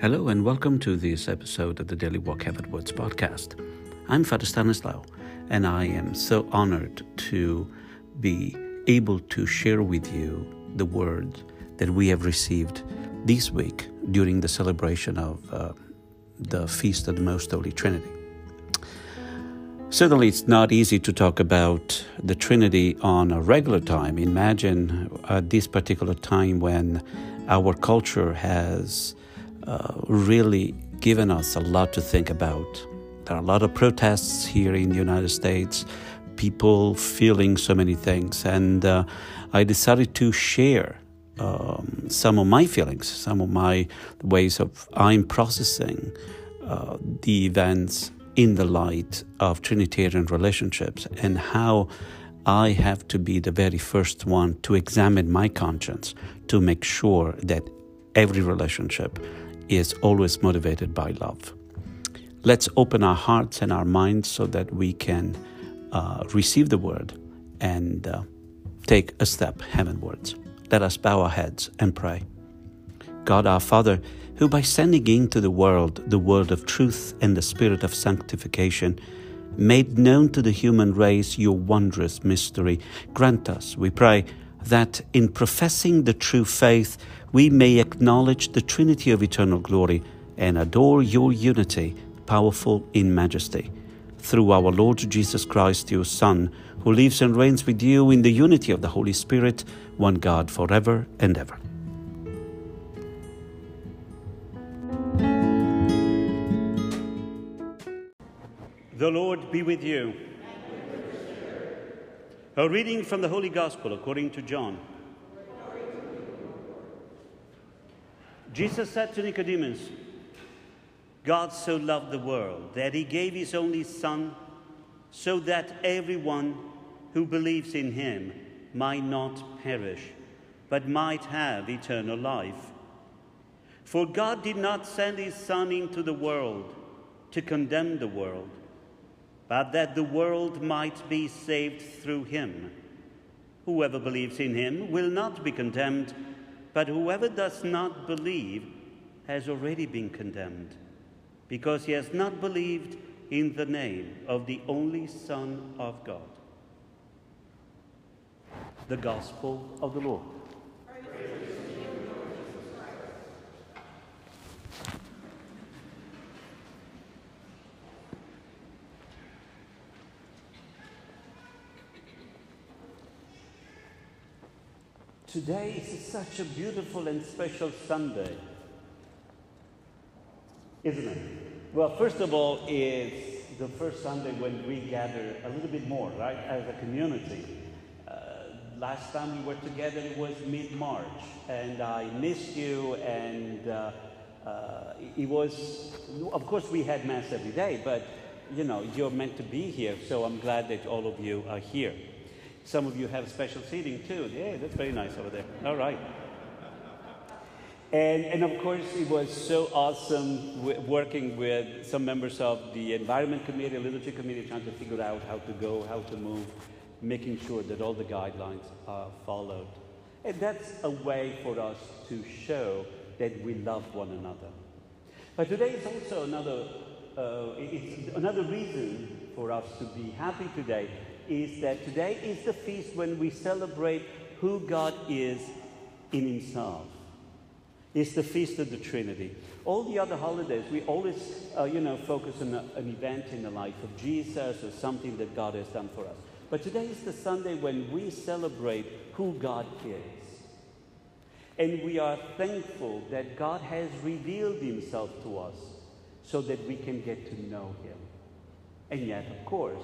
Hello and welcome to this episode of the Daily Walk Heaven Words podcast. I'm Father Stanislaw, and I am so honored to be able to share with you the word that we have received this week during the celebration of uh, the Feast of the Most Holy Trinity. Certainly, it's not easy to talk about the Trinity on a regular time. Imagine at this particular time when our culture has uh, really given us a lot to think about. There are a lot of protests here in the United States, people feeling so many things, and uh, I decided to share um, some of my feelings, some of my ways of I'm processing uh, the events in the light of Trinitarian relationships and how I have to be the very first one to examine my conscience to make sure that every relationship is always motivated by love. Let's open our hearts and our minds so that we can uh, receive the word and uh, take a step heavenwards. Let us bow our heads and pray. God our Father, who by sending into the world the word of truth and the spirit of sanctification, made known to the human race your wondrous mystery, grant us, we pray, that in professing the true faith, we may acknowledge the Trinity of eternal glory and adore your unity, powerful in majesty. Through our Lord Jesus Christ, your Son, who lives and reigns with you in the unity of the Holy Spirit, one God forever and ever. The Lord be with you. A reading from the Holy Gospel according to John. Jesus said to Nicodemus, God so loved the world that he gave his only Son so that everyone who believes in him might not perish, but might have eternal life. For God did not send his Son into the world to condemn the world, but that the world might be saved through him. Whoever believes in him will not be condemned but whoever does not believe has already been condemned, because he has not believed in the name of the only Son of God. The Gospel of the Lord. Today is such a beautiful and special Sunday, isn't it? Well, first of all, it's the first Sunday when we gather a little bit more, right, as a community. Uh, last time we were together, it was mid March, and I missed you, and uh, uh, it was, of course, we had Mass every day, but you know, you're meant to be here, so I'm glad that all of you are here. Some of you have special seating too. Yeah, that's very nice over there. All right. And, and of course, it was so awesome working with some members of the Environment Committee, Liturgy Committee, trying to figure out how to go, how to move, making sure that all the guidelines are followed. And that's a way for us to show that we love one another. But today is also another, uh, it's another reason for us to be happy today is that today is the feast when we celebrate who God is in Himself. It's the feast of the Trinity. All the other holidays, we always, uh, you know, focus on a, an event in the life of Jesus or something that God has done for us. But today is the Sunday when we celebrate who God is. And we are thankful that God has revealed Himself to us so that we can get to know Him. And yet, of course,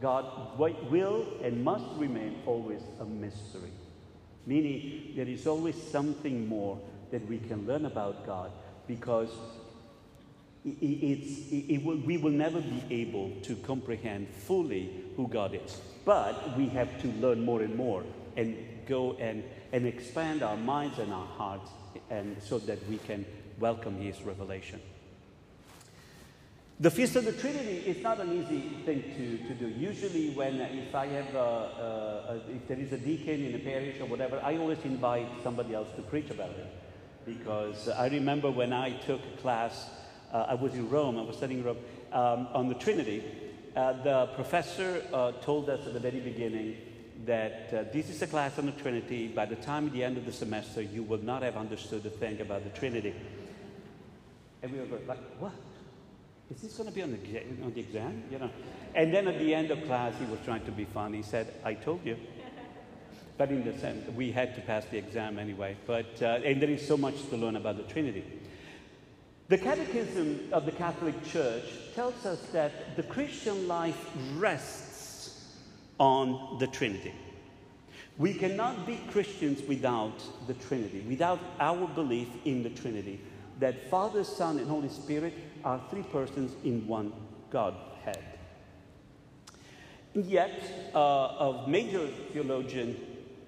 God will and must remain always a mystery, meaning there is always something more that we can learn about God because it's, it will, we will never be able to comprehend fully who God is. But we have to learn more and more and go and, and expand our minds and our hearts and so that we can welcome His revelation. The Feast of the Trinity is not an easy thing to, to do. Usually, when uh, if I have a, a, a, if there is a deacon in a parish or whatever, I always invite somebody else to preach about it. because I remember when I took a class, uh, I was in Rome, I was studying Rome, um, on the Trinity. Uh, the professor uh, told us at the very beginning that uh, this is a class on the Trinity. By the time at the end of the semester, you will not have understood a thing about the Trinity. And we were like, what? Is this going to be on the, on the exam? You know? And then at the end of class, he was trying to be funny. He said, I told you. But in the sense, we had to pass the exam anyway. But, uh, and there is so much to learn about the Trinity. The Catechism of the Catholic Church tells us that the Christian life rests on the Trinity. We cannot be Christians without the Trinity, without our belief in the Trinity, that Father, Son, and Holy Spirit are three persons in one Godhead. Yet, uh, a major theologian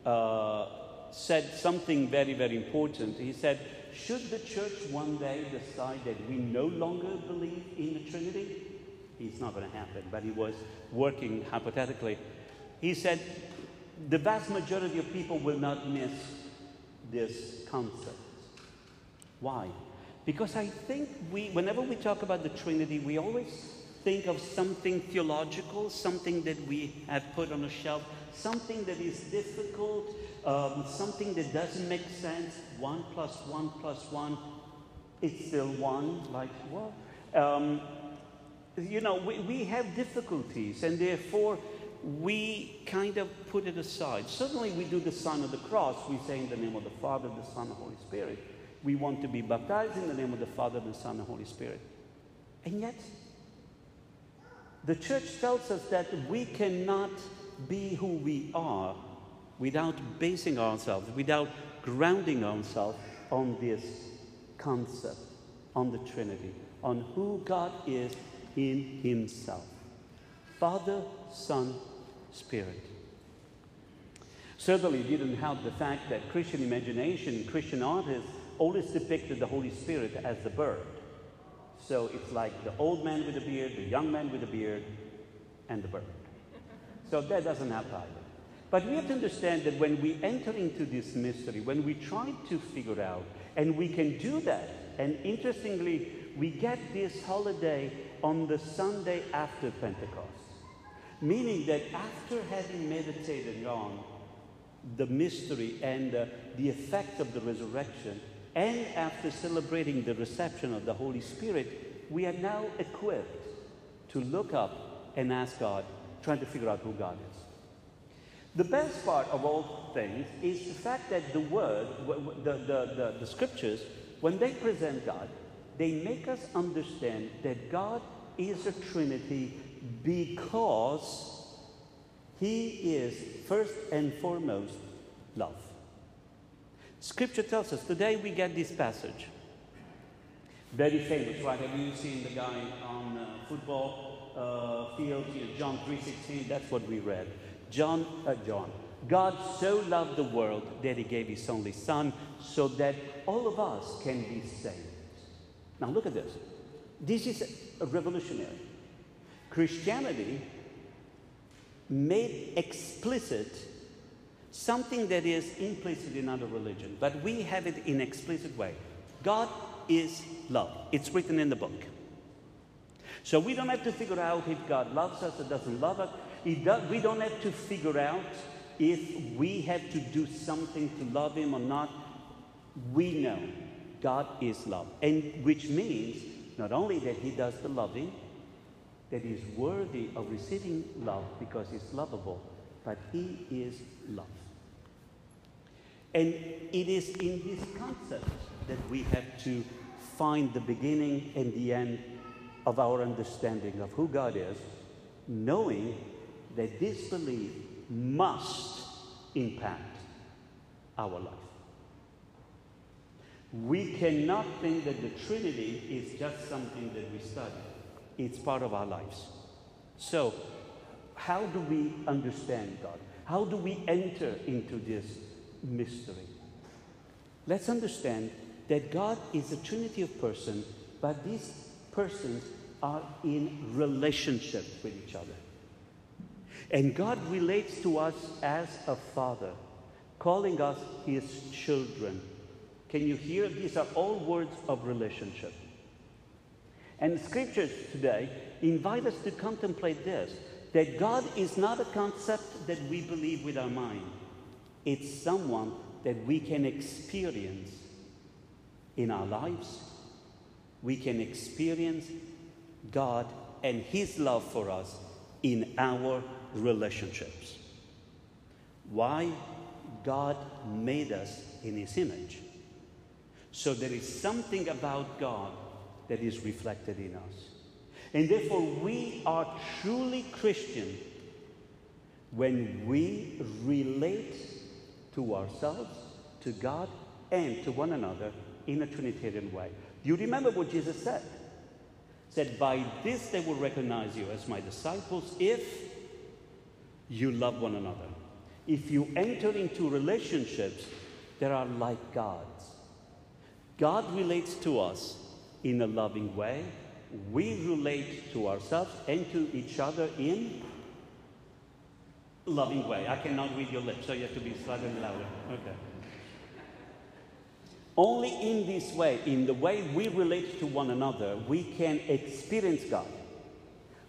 uh, said something very, very important. He said, Should the church one day decide that we no longer believe in the Trinity? It's not going to happen, but he was working hypothetically. He said, The vast majority of people will not miss this concept. Why? Because I think we, whenever we talk about the Trinity, we always think of something theological, something that we have put on a shelf, something that is difficult, um, something that doesn't make sense. One plus one plus one, it's still one. Like, what? Um, you know, we, we have difficulties, and therefore we kind of put it aside. Certainly, we do the sign of the cross. We say in the name of the Father, the Son, the Holy Spirit. We want to be baptized in the name of the Father, the Son, and the Holy Spirit. And yet, the church tells us that we cannot be who we are without basing ourselves, without grounding ourselves on this concept, on the Trinity, on who God is in Himself Father, Son, Spirit. Certainly didn't help the fact that Christian imagination, Christian artists always depicted the Holy Spirit as the bird. So it's like the old man with the beard, the young man with the beard, and the bird. So that doesn't either. But we have to understand that when we enter into this mystery, when we try to figure out, and we can do that, and interestingly, we get this holiday on the Sunday after Pentecost. Meaning that after having meditated on the mystery and uh, the effect of the resurrection, and after celebrating the reception of the Holy Spirit, we are now equipped to look up and ask God, trying to figure out who God is. The best part of all things is the fact that the Word, the, the, the, the Scriptures, when they present God, they make us understand that God is a Trinity because He is first and foremost love. Scripture tells us today we get this passage. Very famous, right? Have you seen the guy on uh, football uh, field, know, John 3.16, that's what we read. John, uh, John, God so loved the world that he gave his only son so that all of us can be saved. Now look at this. This is a revolutionary. Christianity made explicit something that is implicit in other religion, but we have it in explicit way. God is love. It's written in the book. So we don't have to figure out if God loves us or doesn't love us. We don't have to figure out if we have to do something to love Him or not. We know God is love. And which means not only that He does the loving, that He is worthy of receiving love because He's lovable, but He is love. And it is in this concept that we have to find the beginning and the end of our understanding of who God is, knowing that this belief must impact our life. We cannot think that the Trinity is just something that we study, it's part of our lives. So, how do we understand God? How do we enter into this mystery? Let's understand that God is a trinity of persons, but these persons are in relationship with each other. And God relates to us as a father, calling us his children. Can you hear? These are all words of relationship. And scriptures today invite us to contemplate this that God is not a concept that we believe with our mind, it's someone that we can experience in our lives. We can experience God and His love for us in our relationships. Why? God made us in His image. So there is something about God that is reflected in us. And therefore, we are truly Christian when we relate to ourselves, to God, and to one another in a Trinitarian way. Do you remember what Jesus said? Said, By this they will recognize you as my disciples if you love one another. If you enter into relationships that are like God's. God relates to us in a loving way. We relate to ourselves and to each other in loving way. I cannot read your lips, so you have to be slightly louder. Okay. Only in this way, in the way we relate to one another, we can experience God.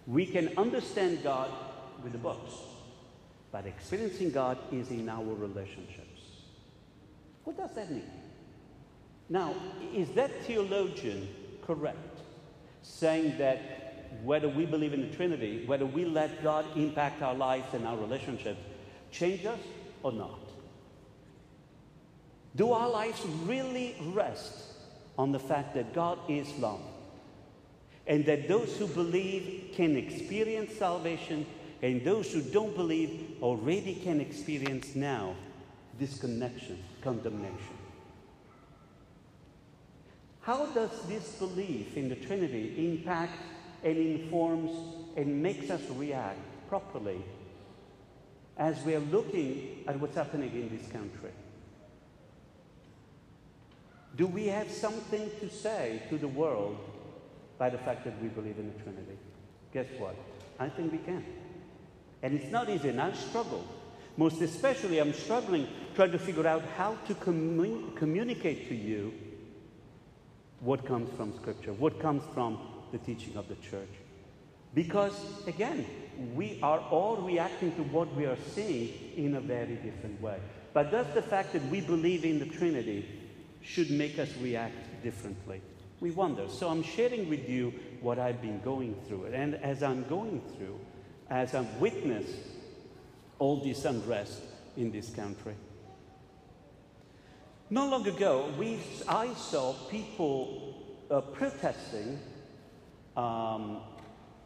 We can understand God with the books, but experiencing God is in our relationships. What does that mean? Now, is that theologian correct? Saying that whether we believe in the Trinity, whether we let God impact our lives and our relationships, change us or not? Do our lives really rest on the fact that God is love? And that those who believe can experience salvation, and those who don't believe already can experience now disconnection, condemnation. How does this belief in the Trinity impact and informs and makes us react properly as we are looking at what's happening in this country? Do we have something to say to the world by the fact that we believe in the Trinity? Guess what? I think we can. And it's not easy, and I struggle. Most especially, I'm struggling trying to figure out how to commun- communicate to you what comes from Scripture, what comes from the teaching of the church. Because, again, we are all reacting to what we are seeing in a very different way. But does the fact that we believe in the Trinity should make us react differently? We wonder. So I'm sharing with you what I've been going through. And as I'm going through, as I've witnessed all this unrest in this country, not long ago, we, I saw people uh, protesting, um,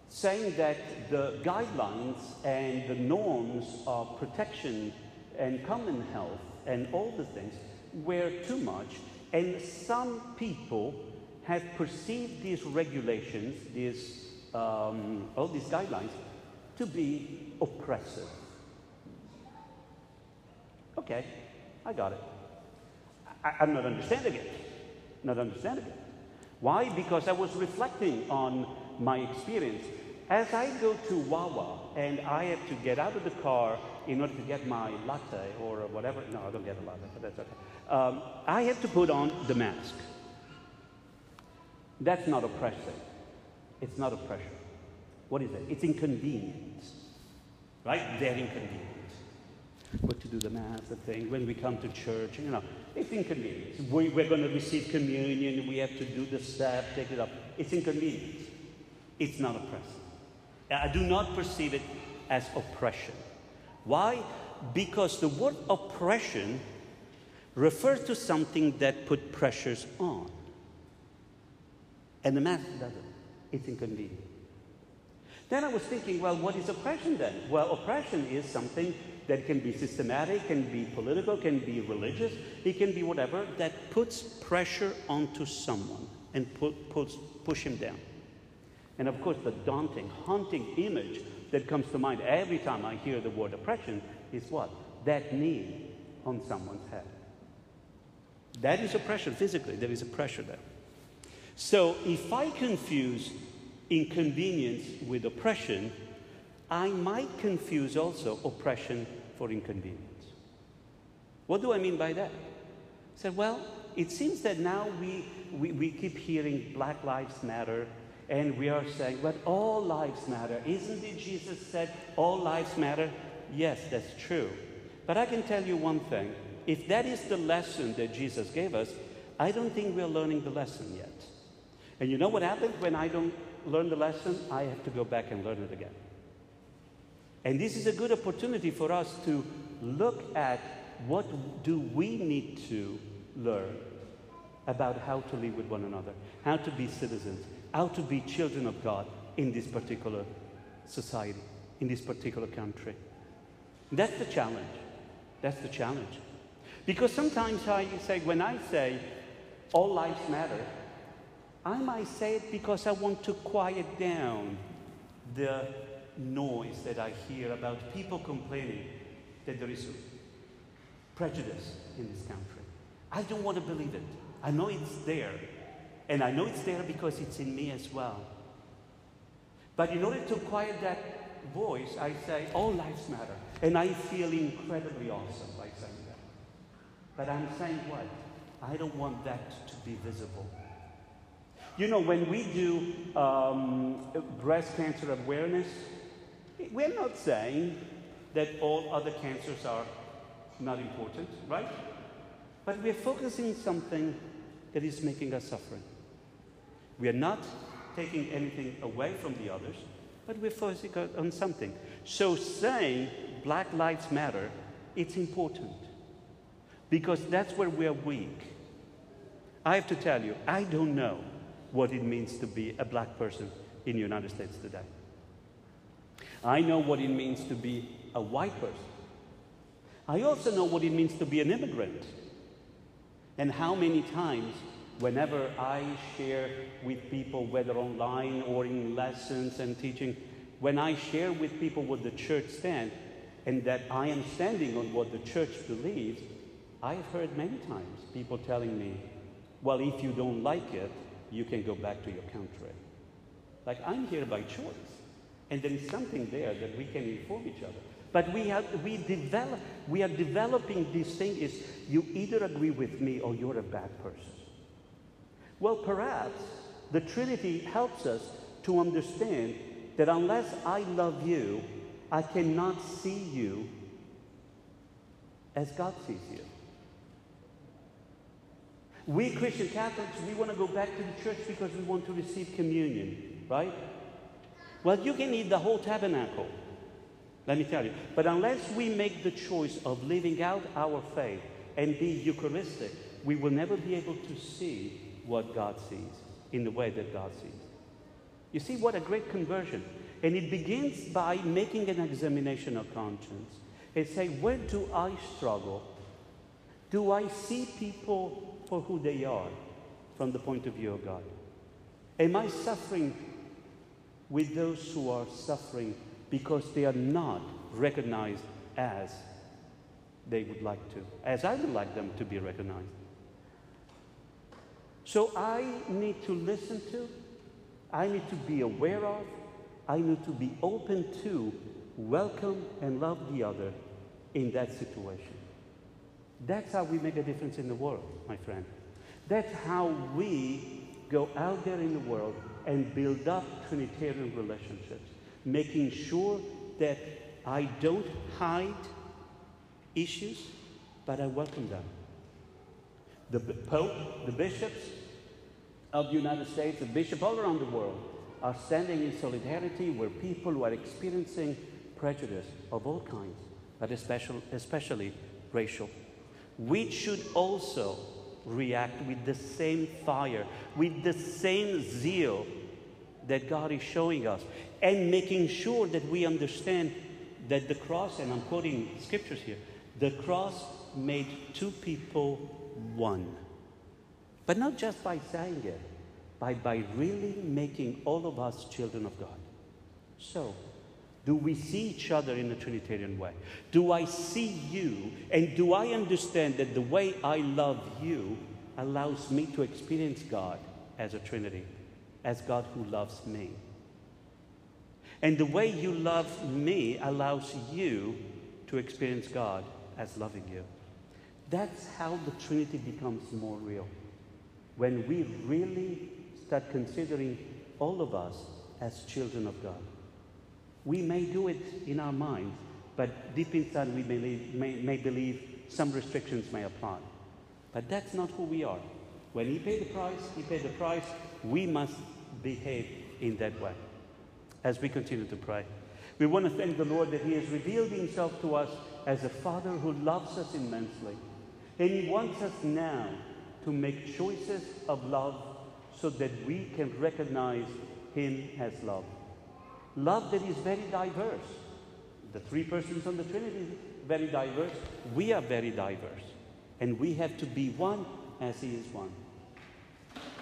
saying that the guidelines and the norms of protection and common health and all the things were too much. And some people have perceived these regulations, these, um, all these guidelines, to be oppressive. Okay, I got it. I, am not understanding it. Not understanding it. Why? Because I was reflecting on my experience. As I go to Wawa and I have to get out of the car in order to get my latte or whatever, no, I don't get a latte, but that's okay. Um, I have to put on the mask. That's not oppressive. It's not oppression. What is it? It's inconvenience. Right? They're inconvenient what to do the mass, the thing, when we come to church, you know, it's inconvenience. We, we're going to receive communion, we have to do the step, take it up. It's inconvenience. It's not oppressive. I do not perceive it as oppression. Why? Because the word oppression refers to something that put pressures on. And the mass doesn't. It's inconvenient. Then I was thinking, well, what is oppression then? Well, oppression is something that can be systematic, can be political, can be religious, it can be whatever, that puts pressure onto someone and put, puts, push him down. And of course, the daunting, haunting image that comes to mind every time I hear the word oppression is what? That knee on someone's head. That is oppression physically, there is a pressure there. So if I confuse inconvenience with oppression, I might confuse also oppression for inconvenience. What do I mean by that? I said, Well, it seems that now we, we, we keep hearing Black Lives Matter, and we are saying, But all lives matter. Isn't it Jesus said, All lives matter? Yes, that's true. But I can tell you one thing if that is the lesson that Jesus gave us, I don't think we're learning the lesson yet. And you know what happens when I don't learn the lesson? I have to go back and learn it again. And this is a good opportunity for us to look at what do we need to learn about how to live with one another, how to be citizens, how to be children of God in this particular society, in this particular country. That's the challenge. That's the challenge. Because sometimes I say, when I say all lives matter, I might say it because I want to quiet down the noise that I hear about people complaining that there is prejudice in this country. I don't want to believe it. I know it's there. And I know it's there because it's in me as well. But in order to quiet that voice, I say, all lives matter. And I feel incredibly awesome by saying that. But I'm saying what? I don't want that to be visible. You know, when we do um, breast cancer awareness, we're not saying that all other cancers are not important, right? But we're focusing on something that is making us suffering. We are not taking anything away from the others, but we're focusing on something. So saying Black Lives Matter, it's important because that's where we're weak. I have to tell you, I don't know what it means to be a black person in the United States today. I know what it means to be a white person. I also know what it means to be an immigrant. And how many times, whenever I share with people, whether online or in lessons and teaching, when I share with people what the church stands and that I am standing on what the church believes, I've heard many times people telling me, well, if you don't like it, you can go back to your country. Like, I'm here by choice. And there is something there that we can inform each other. But we, have, we, develop, we are developing this thing is you either agree with me or you're a bad person. Well, perhaps the Trinity helps us to understand that unless I love you, I cannot see you as God sees you. We Christian Catholics, we want to go back to the church because we want to receive communion, right? Well, you can eat the whole tabernacle, let me tell you. But unless we make the choice of living out our faith and be Eucharistic, we will never be able to see what God sees in the way that God sees. You see, what a great conversion. And it begins by making an examination of conscience and say, where do I struggle? Do I see people for who they are from the point of view of God? Am I suffering with those who are suffering because they are not recognized as they would like to, as I would like them to be recognized. So I need to listen to, I need to be aware of, I need to be open to welcome and love the other in that situation. That's how we make a difference in the world, my friend. That's how we go out there in the world and build up Trinitarian relationships, making sure that I don't hide issues, but I welcome them. The Pope, the bishops of the United States, the bishops all around the world are standing in solidarity with people who are experiencing prejudice of all kinds, but especially, especially racial. We should also react with the same fire, with the same zeal that God is showing us, and making sure that we understand that the cross, and I'm quoting scriptures here, the cross made two people one. But not just by saying it, but by really making all of us children of God. So, do we see each other in a Trinitarian way? Do I see you? And do I understand that the way I love you allows me to experience God as a Trinity, as God who loves me? And the way you love me allows you to experience God as loving you. That's how the Trinity becomes more real. When we really start considering all of us as children of God. We may do it in our minds, but deep inside we may, may, may believe some restrictions may apply. But that's not who we are. When He paid the price, He paid the price. We must behave in that way. As we continue to pray, we want to thank the Lord that He has revealed Himself to us as a Father who loves us immensely. And He wants us now to make choices of love so that we can recognize Him as love. Love that is very diverse. The three persons on the Trinity very diverse. We are very diverse. And we have to be one as He is one.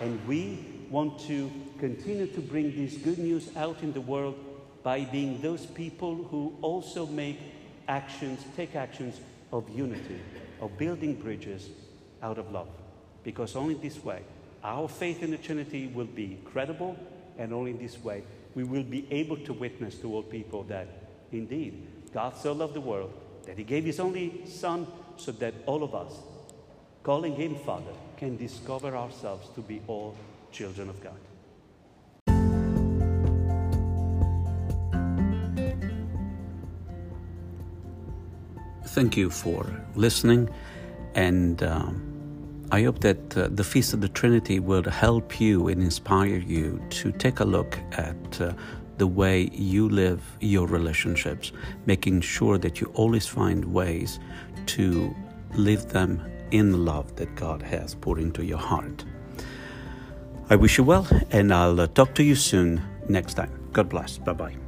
And we want to continue to bring this good news out in the world by being those people who also make actions, take actions of unity, of building bridges out of love. Because only this way, our faith in the Trinity will be credible, and only this way, we will be able to witness to all people that indeed God so loved the world that He gave His only Son so that all of us, calling Him Father, can discover ourselves to be all children of God. Thank you for listening, and um, I hope that uh, the Feast of the Trinity will help you and inspire you to take a look at uh, the way you live your relationships, making sure that you always find ways to live them in the love that God has put into your heart. I wish you well, and I'll uh, talk to you soon next time. God bless. Bye bye.